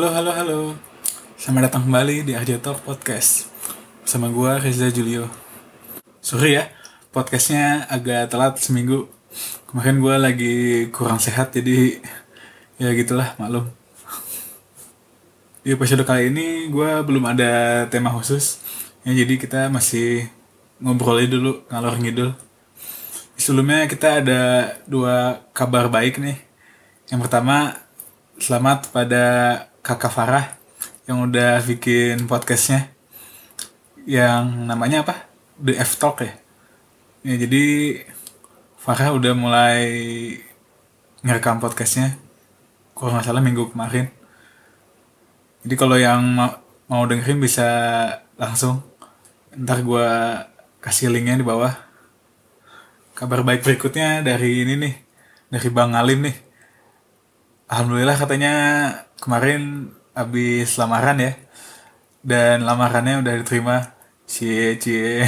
Halo, halo, halo. Selamat datang kembali di RJ Talk Podcast. Bersama gue, Reza Julio. Sorry ya, podcastnya agak telat seminggu. Kemarin gue lagi kurang sehat, jadi ya gitulah, maklum. Di episode kali ini gue belum ada tema khusus. Ya, jadi kita masih ngobrol aja dulu, ngalor ngidul. Sebelumnya kita ada dua kabar baik nih. Yang pertama, selamat pada kakak Farah yang udah bikin podcastnya yang namanya apa? The F Talk ya? Ya jadi Farah udah mulai ngerekam podcastnya kalau nggak salah minggu kemarin. Jadi kalau yang ma- mau dengerin bisa langsung ntar gue kasih linknya di bawah. Kabar baik berikutnya dari ini nih dari Bang Alim nih. Alhamdulillah katanya kemarin habis lamaran ya dan lamarannya udah diterima. Cie cie.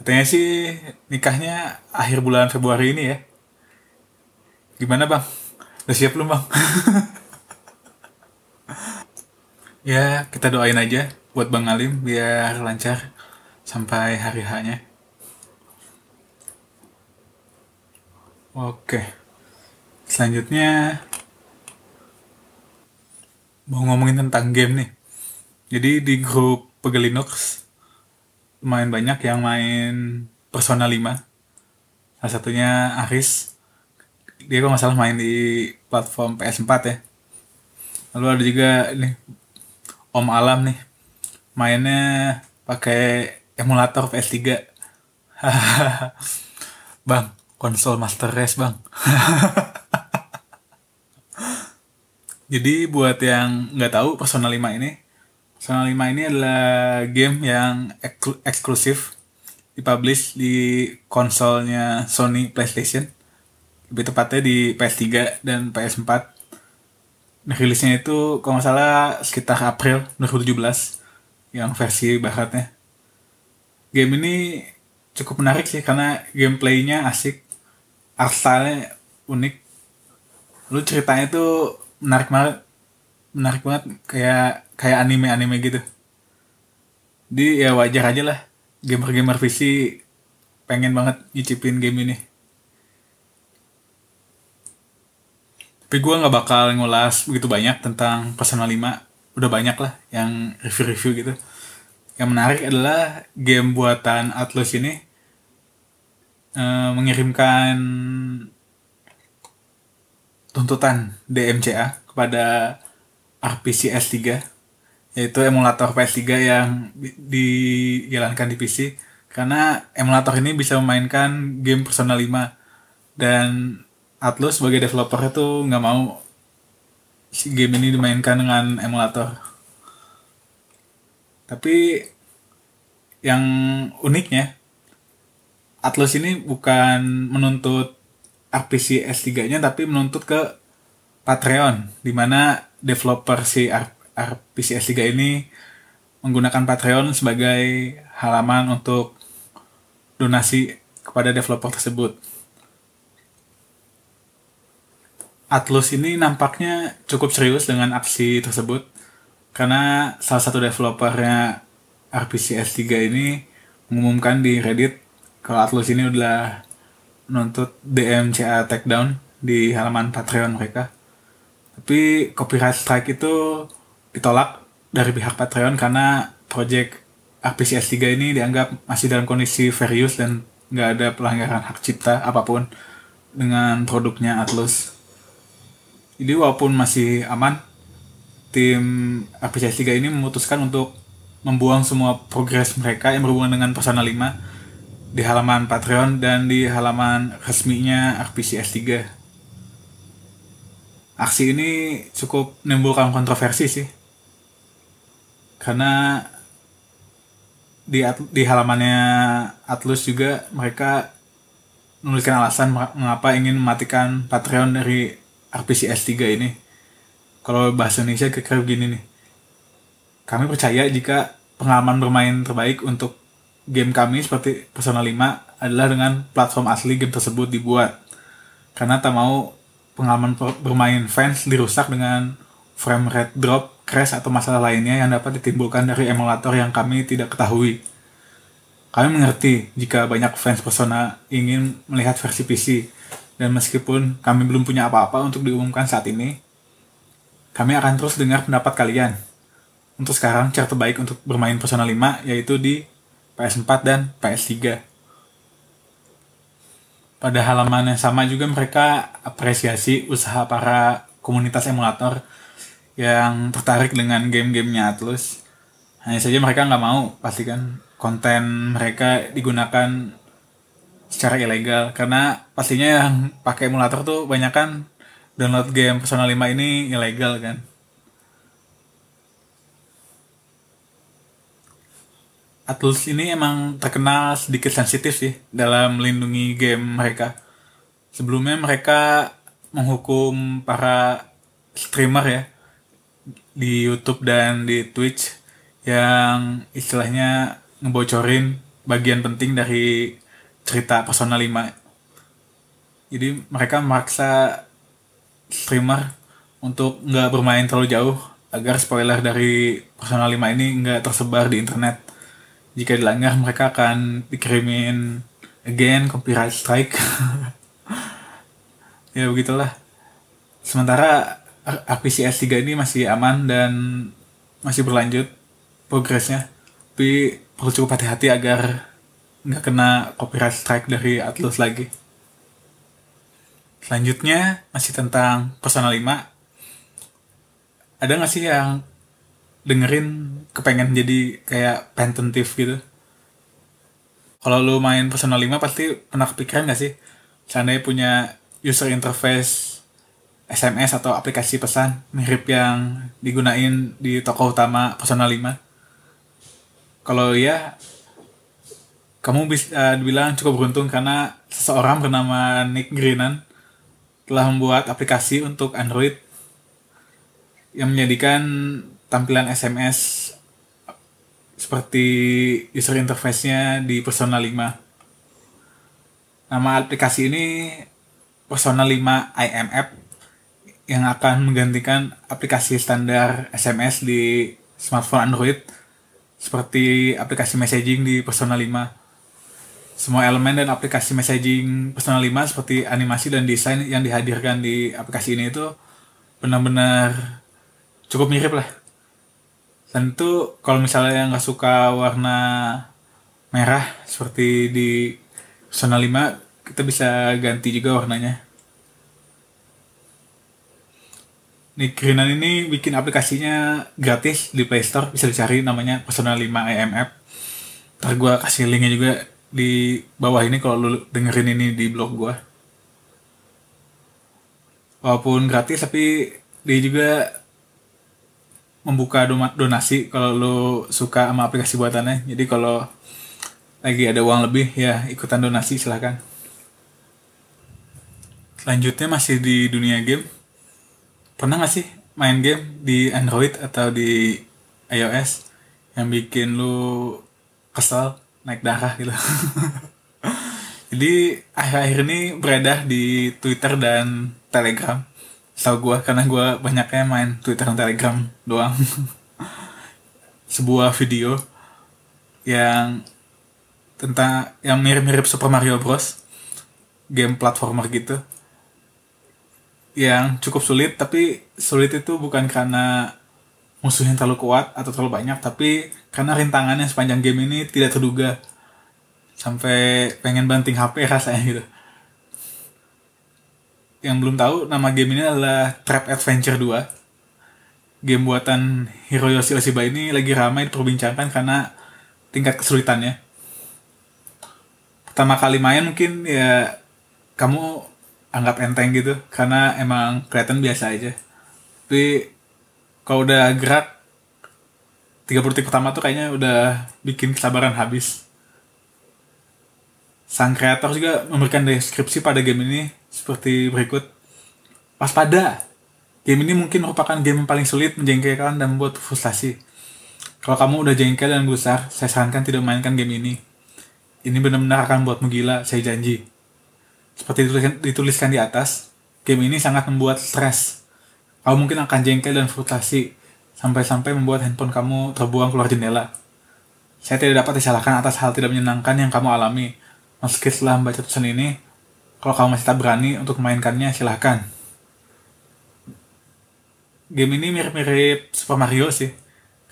Katanya sih nikahnya akhir bulan Februari ini ya. Gimana bang? Udah siap belum bang? Ya kita doain aja buat bang Alim biar lancar sampai hari H-nya. Oke. Selanjutnya mau ngomongin tentang game nih. Jadi di grup Pegelinux lumayan banyak yang main Persona 5. Salah satunya Aris. Dia kalau nggak salah main di platform PS4 ya. Lalu ada juga nih Om Alam nih. Mainnya pakai emulator PS3. Bang, konsol Master Race bang. Jadi buat yang nggak tahu Persona 5 ini, Persona 5 ini adalah game yang eksklu- eksklusif dipublish di konsolnya Sony PlayStation. Lebih tepatnya di PS3 dan PS4. Nah, rilisnya itu kalau nggak salah sekitar April 2017 yang versi baratnya. Game ini cukup menarik sih karena gameplaynya asik art unik lu ceritanya tuh menarik banget menarik banget kayak kayak anime anime gitu. Di ya wajar aja lah gamer gamer PC pengen banget nyicipin game ini. Tapi gue nggak bakal ngulas begitu banyak tentang Persona 5 udah banyak lah yang review-review gitu. Yang menarik adalah game buatan Atlus ini eh, mengirimkan tuntutan DMCA kepada RPC S3 yaitu emulator PS3 yang di- dijalankan di PC karena emulator ini bisa memainkan game Persona 5 dan Atlus sebagai developer itu nggak mau si game ini dimainkan dengan emulator. Tapi yang uniknya Atlus ini bukan menuntut RPC S3-nya tapi menuntut ke Patreon di mana developer si R- RPC S3 ini menggunakan Patreon sebagai halaman untuk donasi kepada developer tersebut. Atlus ini nampaknya cukup serius dengan aksi tersebut karena salah satu developernya RPC S3 ini mengumumkan di Reddit kalau Atlus ini udah menuntut DMCA takedown di halaman Patreon mereka. Tapi copyright strike itu ditolak dari pihak Patreon karena project RPC S3 ini dianggap masih dalam kondisi fair use dan nggak ada pelanggaran hak cipta apa pun dengan produknya Atlus. Jadi walaupun masih aman, tim RPC S3 ini memutuskan untuk membuang semua progres mereka yang berhubungan dengan Persona 5 di halaman Patreon dan di halaman resminya RPC S3. Aksi ini cukup menimbulkan kontroversi sih. Karena di di halamannya Atlus juga mereka menuliskan alasan meng- mengapa ingin mematikan Patreon dari RPC S3 ini. Kalau bahasa Indonesia kira-kira begini nih. Kami percaya jika pengalaman bermain terbaik untuk game kami seperti Persona 5 adalah dengan platform asli game tersebut dibuat. Karena tak mau pengalaman bermain fans dirusak dengan frame rate drop, crash atau masalah lainnya yang dapat ditimbulkan dari emulator yang kami tidak ketahui. Kami mengerti jika banyak fans Persona ingin melihat versi PC, dan meskipun kami belum punya apa-apa untuk diumumkan saat ini, kami akan terus dengar pendapat kalian. Untuk sekarang, cara terbaik untuk bermain Persona 5 yaitu di PS4 dan PS3. Pada halaman yang sama juga mereka apresiasi usaha para komunitas emulator yang tertarik dengan game-gamenya Atlus. Hanya saja mereka nggak mau pastikan konten mereka digunakan secara ilegal karena pastinya yang pakai emulator tuh banyak kan download game Persona 5 ini ilegal kan. Atlus ini emang terkenal sedikit sensitif sih dalam melindungi game mereka. Sebelumnya mereka menghukum para streamer ya di YouTube dan di Twitch yang istilahnya ngebocorin bagian penting dari cerita Persona 5. Jadi mereka memaksa streamer untuk nggak bermain terlalu jauh agar spoiler dari Persona 5 ini nggak tersebar di internet jika dilanggar mereka akan dikirimin again copyright strike. Ya begitulah. Sementara RPCS 3 ini masih aman dan masih berlanjut progresnya. Tapi perlu cukup hati-hati agar nggak kena copyright strike dari Atlus lagi. Selanjutnya masih tentang Persona 5 ada nggak sih yang dengerin kepengen jadi kayak pententif gitu. Kalau lu main Persona 5 pasti pernah kepikiran gak sih? Seandainya punya user interface SMS atau aplikasi pesan mirip yang digunain di toko utama Persona 5 kalau ya kamu bisa dibilang cukup beruntung karena seseorang bernama Nick Greenan telah membuat aplikasi untuk Android yang menjadikan tampilan SMS seperti user interface-nya di Persona 5. Nama aplikasi ini Persona 5 IM App yang akan menggantikan aplikasi standar SMS di smartphone Android seperti aplikasi messaging di Persona 5. Semua elemen dan aplikasi messaging Persona 5 seperti animasi dan desain yang dihadirkan di aplikasi ini itu benar-benar cukup mirip lah dan itu kalau misalnya nggak suka warna merah seperti di Persona 5 kita bisa ganti juga warnanya. Nick Greenan ini bikin aplikasinya gratis di Play Store. Bisa dicari namanya Persona 5 IM App ntar gue kasih linknya juga di bawah ini kalau lu dengerin ini di blog gue walaupun gratis tapi dia juga membuka donasi kalau lo suka sama aplikasi buatannya. Jadi kalau lagi ada uang lebih ya ikutan donasi silahkan. Selanjutnya masih di dunia game. Pernah gak sih main game di Android atau di iOS yang bikin lu kesel naik darah gitu. Jadi akhir-akhir ini beredar di Twitter dan Telegram tau gue karena gue banyaknya main Twitter dan Telegram doang. Sebuah video yang tentang yang mirip-mirip Super Mario Bros. Game platformer gitu. Yang cukup sulit tapi sulit itu bukan karena musuhnya terlalu kuat atau terlalu banyak tapi karena rintangannya sepanjang game ini tidak terduga. Sampai pengen banting HP rasanya gitu yang belum tahu nama game ini adalah Trap Adventure 2 game buatan Hiroyoshi Oshiba ini lagi ramai diperbincangkan karena tingkat kesulitannya. Pertama kali main mungkin ya kamu anggap enteng gitu karena emang kelihatan biasa aja. Tapi kalau udah gerak 30 detik pertama tuh kayaknya udah bikin kesabaran habis. Sang kreator juga memberikan deskripsi pada game ini seperti berikut. Waspada. Game ini mungkin merupakan game yang paling sulit, menjengkelkan, dan membuat frustasi. Kalau kamu udah jengkel dan gusar, saya sarankan tidak mainkan game ini. Ini benar-benar akan buatmu gila, saya janji. Seperti dituliskan, dituliskan di atas, game ini sangat membuat stres. Kamu mungkin akan jengkel dan frustasi sampai-sampai membuat handphone kamu terbuang keluar jendela. Saya tidak dapat disalahkan atas hal tidak menyenangkan yang kamu alami. Meski setelah membaca tulisan ini, kalau kamu masih tak berani untuk memainkannya, silahkan. Game ini mirip-mirip Super Mario sih.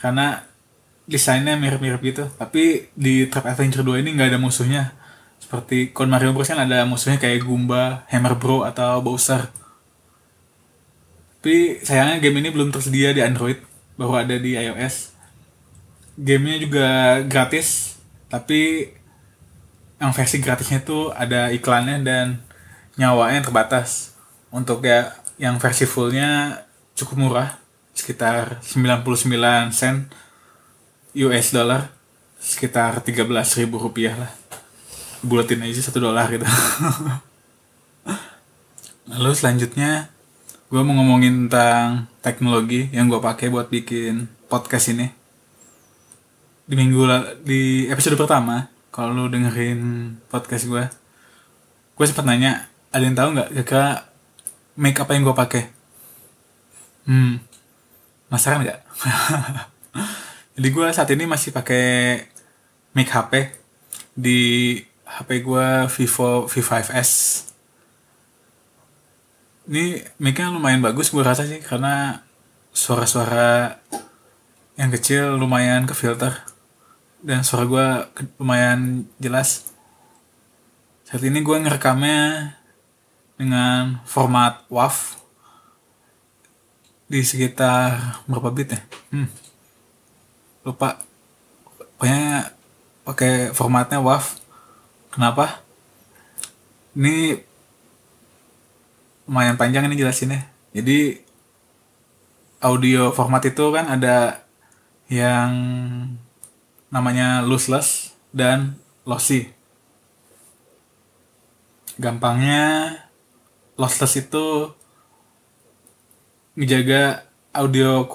Karena desainnya mirip-mirip gitu. Tapi di Trap Adventure 2 ini nggak ada musuhnya. Seperti kon Mario Bros kan ada musuhnya kayak Goomba, Hammer Bro, atau Bowser. Tapi sayangnya game ini belum tersedia di Android, baru ada di iOS. Gamenya juga gratis, tapi yang versi gratisnya itu ada iklannya dan nyawanya terbatas. Untuk ya yang versi fullnya cukup murah, sekitar 99 sen US dollar, sekitar 13 ribu rupiah lah. Bulatin aja satu dolar gitu. Lalu selanjutnya gue mau ngomongin tentang teknologi yang gue pakai buat bikin podcast ini. Di minggu di episode pertama, kalau lu dengerin podcast gue gue sempat nanya ada yang tahu nggak kira make apa yang gue pakai? Hmm penasaran nggak? Jadi gue saat ini masih pakai make HP di HP gue Vivo V5s ini mic-nya lumayan bagus gue rasa sih karena suara-suara yang kecil lumayan ke filter dan suara gue lumayan jelas. Saat ini gue ngerekamnya dengan format WAV di sekitar berapa bit ya? Hmm. lupa. Pokoknya pakai formatnya WAV kenapa? Ini lumayan panjang ini jelasinnya. Jadi audio format itu kan ada yang namanya lossless dan lossy. Gampangnya lossless itu menjaga audio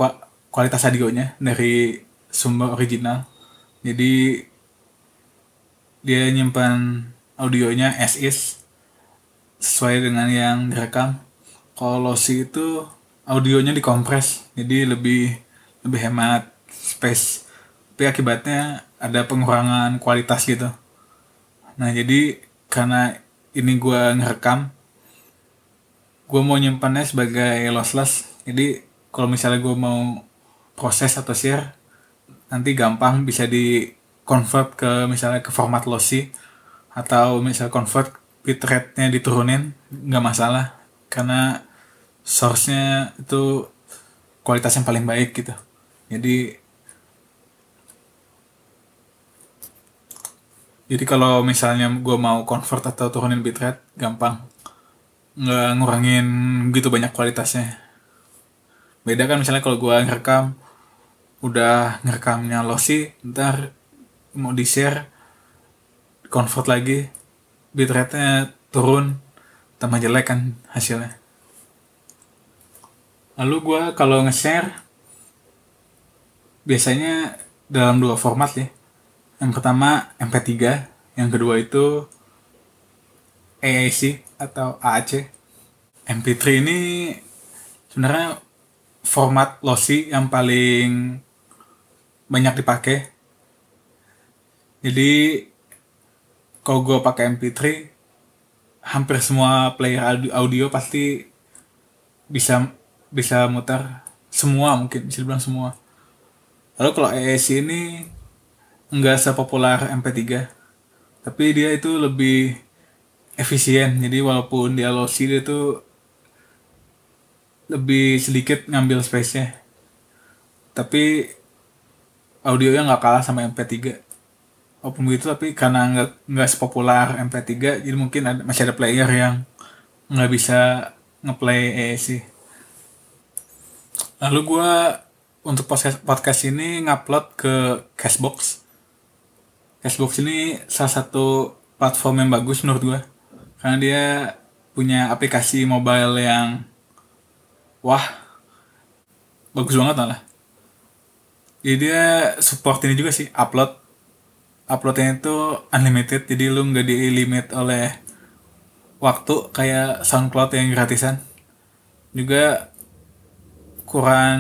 kualitas audionya dari sumber original. Jadi dia nyimpan audionya as is sesuai dengan yang direkam. Kalau lossy itu audionya dikompres, jadi lebih lebih hemat space tapi akibatnya ada pengurangan kualitas gitu. Nah jadi karena ini gue ngerekam gue mau nyimpannya sebagai lossless. Jadi kalau misalnya gue mau proses atau share nanti gampang bisa di convert ke misalnya ke format lossy atau misal convert bitrate-nya diturunin nggak masalah. Karena source-nya itu kualitas yang paling baik gitu. Jadi Jadi kalau misalnya gue mau convert atau turunin bitrate, gampang. Nggak ngurangin gitu banyak kualitasnya. Beda kan misalnya kalau gue ngerekam, udah ngerekamnya lossy, ntar mau di-share, convert lagi, bitrate-nya turun, tambah jelek kan hasilnya. Lalu gue kalau nge-share, biasanya dalam dua format ya yang pertama MP3, yang kedua itu AAC atau AAC. MP3 ini sebenarnya format lossy yang paling banyak dipakai. Jadi kalau gue pakai MP3, hampir semua player audio pasti bisa bisa muter semua mungkin bisa dibilang semua. Lalu kalau AAC ini nggak sepopuler MP3 tapi dia itu lebih efisien. Jadi walaupun dia lossy dia tuh lebih sedikit ngambil space nya tapi audionya nggak kalah sama MP3 walaupun begitu tapi karena nggak nggak sepopuler MP3 jadi mungkin ada, masih ada player yang nggak bisa ngeplay AAC lalu gue untuk podcast podcast ini ngupload ke Cashbox Xbox ini salah satu platform yang bagus menurut gue karena dia punya aplikasi mobile yang wah bagus banget malah. Jadi dia support ini juga sih upload. Uploadnya itu unlimited jadi lu nggak di limit oleh waktu kayak SoundCloud yang gratisan. Juga ukuran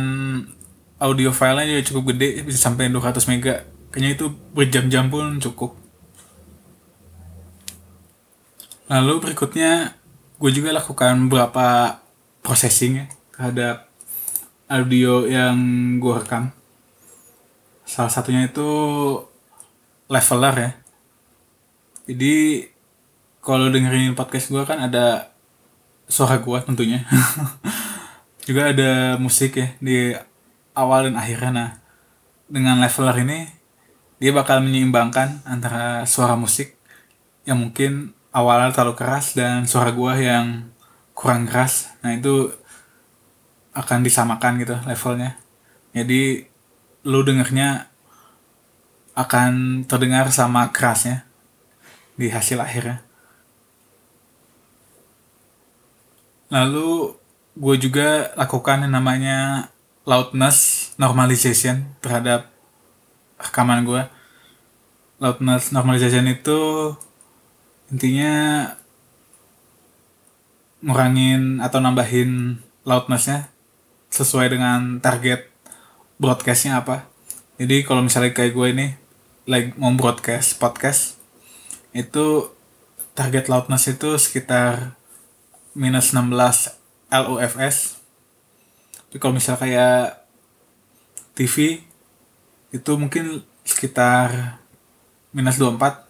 audio filenya juga cukup gede bisa sampai 200 mega kayaknya itu berjam-jam pun cukup. Lalu berikutnya gue juga lakukan beberapa processing ya terhadap audio yang gue rekam. Salah satunya itu leveler ya. Jadi kalau dengerin podcast gue kan ada suara gue tentunya. Juga ada musik ya di awal dan akhirnya. Nah dengan leveler ini dia bakal menyeimbangkan antara suara musik yang mungkin awalnya terlalu keras dan suara gue yang kurang keras. Nah itu akan disamakan gitu levelnya. Jadi lu dengernya akan terdengar sama kerasnya di hasil akhirnya. Lalu gue juga lakukan yang namanya loudness normalization terhadap rekaman gue loudness normalization itu intinya ngurangin atau nambahin loudnessnya sesuai dengan target broadcastnya apa. Jadi kalau misalnya kayak gue ini like mau broadcast podcast itu target loudness itu sekitar minus 16 LUFS tapi kalau misalnya kayak TV itu mungkin sekitar minus 24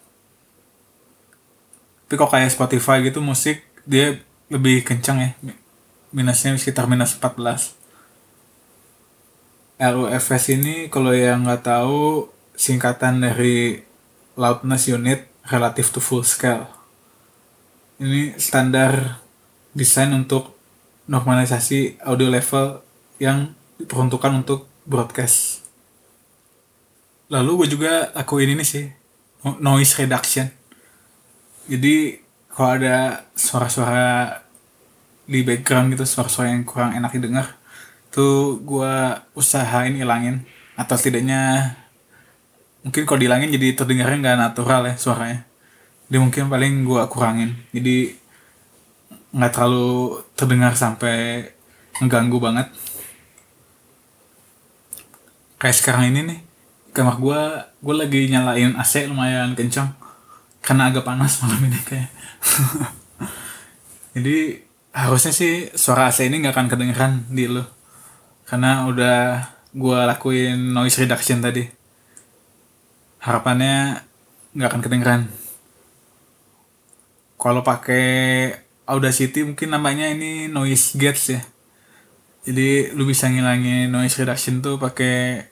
tapi kalau kayak Spotify gitu musik dia lebih kencang ya. Minusnya sekitar minus 14 LUFS ini kalau yang nggak tahu singkatan dari loudness unit relative to full scale. Ini standar desain untuk normalisasi audio level yang diperuntukkan untuk broadcast lalu gue juga lakuin ini sih noise reduction. Jadi kalau ada suara-suara di background gitu suara-suara yang kurang enak didengar tuh gue usahain ilangin. Atau setidaknya mungkin kalau dihilangin jadi terdengarnya nggak natural ya suaranya. Jadi mungkin paling gue kurangin. Jadi nggak terlalu terdengar sampai mengganggu banget. Kayak sekarang ini nih kamar gue gue lagi nyalain AC lumayan kencang karena agak panas malam ini kayak jadi harusnya sih suara AC ini nggak akan kedengeran di lo karena udah gue lakuin noise reduction tadi. Harapannya nggak akan kedengeran. Kalau pakai Audacity mungkin namanya ini noise gates ya. Jadi lu bisa ngilangin noise reduction tuh pakai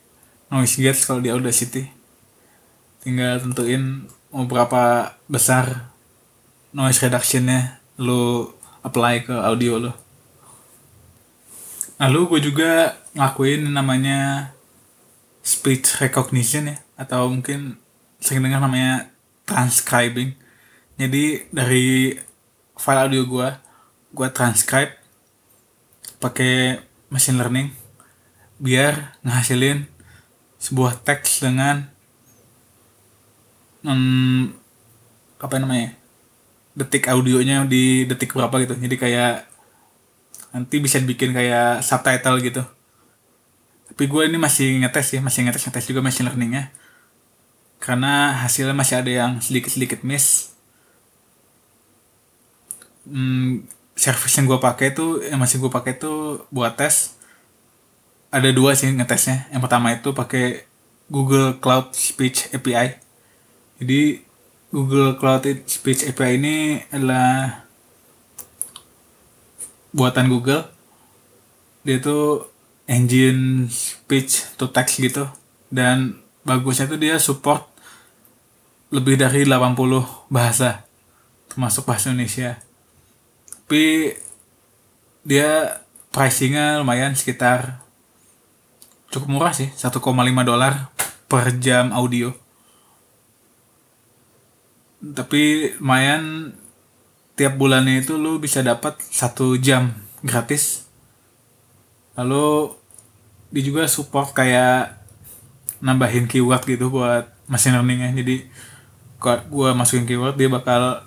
noise gates kalau di Audacity tinggal tentuin mau berapa besar noise reductionnya lu apply ke audio lo Lalu gue juga ngakuin namanya speech recognition ya atau mungkin sering dengar namanya transcribing. Jadi dari file audio gue, gue transcribe pakai machine learning biar ngehasilin sebuah teks dengan hmm, apa namanya detik audionya di detik berapa gitu. Jadi kayak nanti bisa bikin kayak subtitle gitu. Tapi gue ini masih ngetes ya masih ngetes ngetes juga machine learningnya. Karena hasilnya masih ada yang sedikit sedikit miss. Hmm, service yang gue pakai itu yang masih gue pakai itu buat tes ada dua sih ngetesnya. Yang pertama itu pakai Google Cloud Speech API jadi Google Cloud Speech API ini adalah buatan Google. Dia tuh engine speech to text gitu. Dan bagusnya tuh dia support lebih dari 80 bahasa termasuk bahasa Indonesia. Tapi dia pricingnya lumayan sekitar cukup murah sih 1,5 dolar per jam audio. Tapi lumayan tiap bulannya itu lu bisa dapat satu jam gratis. Lalu dia juga support kayak nambahin keyword gitu buat machine learningnya. Jadi kalau gue masukin keyword dia bakal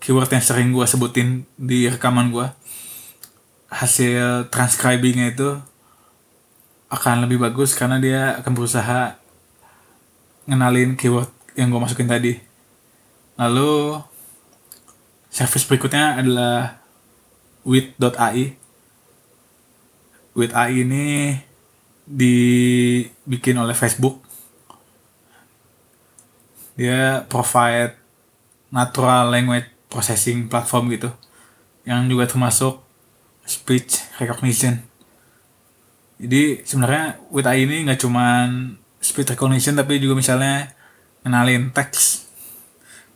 keyword yang sering gue sebutin di rekaman gue hasil transcribingnya itu akan lebih bagus karena dia akan berusaha ngenalin keyword yang gue masukin tadi. Lalu service berikutnya adalah with.ai with.ai ini dibikin oleh Facebook. Dia provide natural language processing platform gitu yang juga termasuk speech recognition jadi sebenarnya with AI ini nggak cuman speech recognition tapi juga misalnya kenalin teks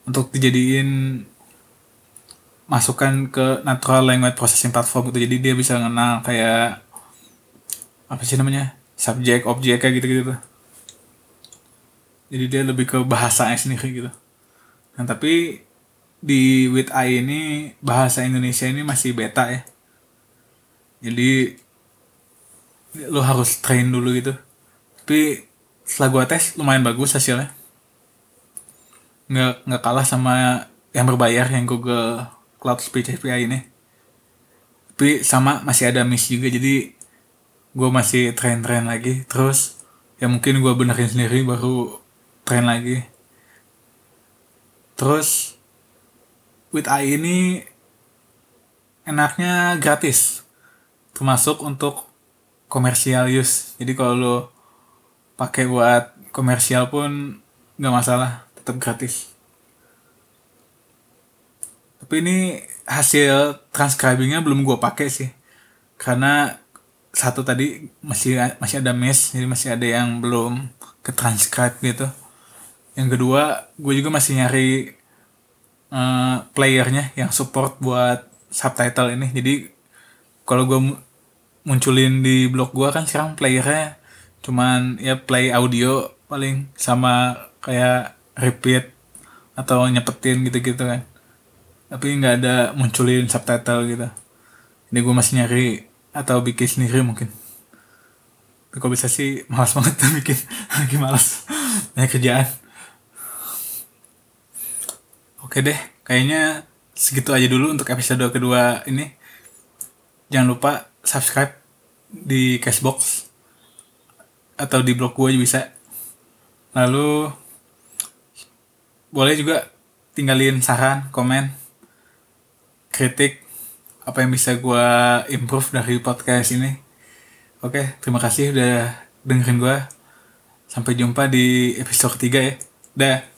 untuk dijadiin masukan ke natural language processing platform gitu. Jadi dia bisa kenal kayak apa sih namanya? Subjek objek kayak gitu gitu jadi dia lebih ke bahasanya sendiri gitu. Nah tapi di with I ini bahasa Indonesia ini masih beta ya. Jadi lo harus train dulu gitu. Tapi setelah gua tes lumayan bagus hasilnya. Nggak nggak kalah sama yang berbayar yang Google Cloud Speech API ini. Tapi sama masih ada miss juga. Jadi gue masih train-train lagi. Terus ya mungkin gue benerin sendiri baru tren lagi. Terus with AI ini enaknya gratis. Termasuk untuk komersial use jadi kalau lo pakai buat komersial pun nggak masalah tetap gratis. Tapi ini hasil transcribingnya belum gue pakai sih. Karena satu tadi masih masih ada miss jadi masih ada yang belum ke transcribe gitu. Yang kedua gue juga masih nyari uh, playernya yang support buat subtitle ini. Jadi kalau gue munculin di blog gue kan sekarang playernya cuman ya play audio paling sama kayak repeat atau nyepetin gitu-gitu kan. Tapi nggak ada munculin subtitle gitu. Ini gue masih nyari atau bikin sendiri mungkin. Tapi kalau bisa sih malas banget tuh bikin. Lagi malas banyak kerjaan. Oke deh, kayaknya segitu aja dulu untuk episode kedua ini. Jangan lupa subscribe di Cashbox atau di blog gue bisa. Lalu boleh juga tinggalin saran, komen, kritik apa yang bisa gue improve dari podcast ini. Oke, terima kasih udah dengerin gue. Sampai jumpa di episode ketiga ya. Dah.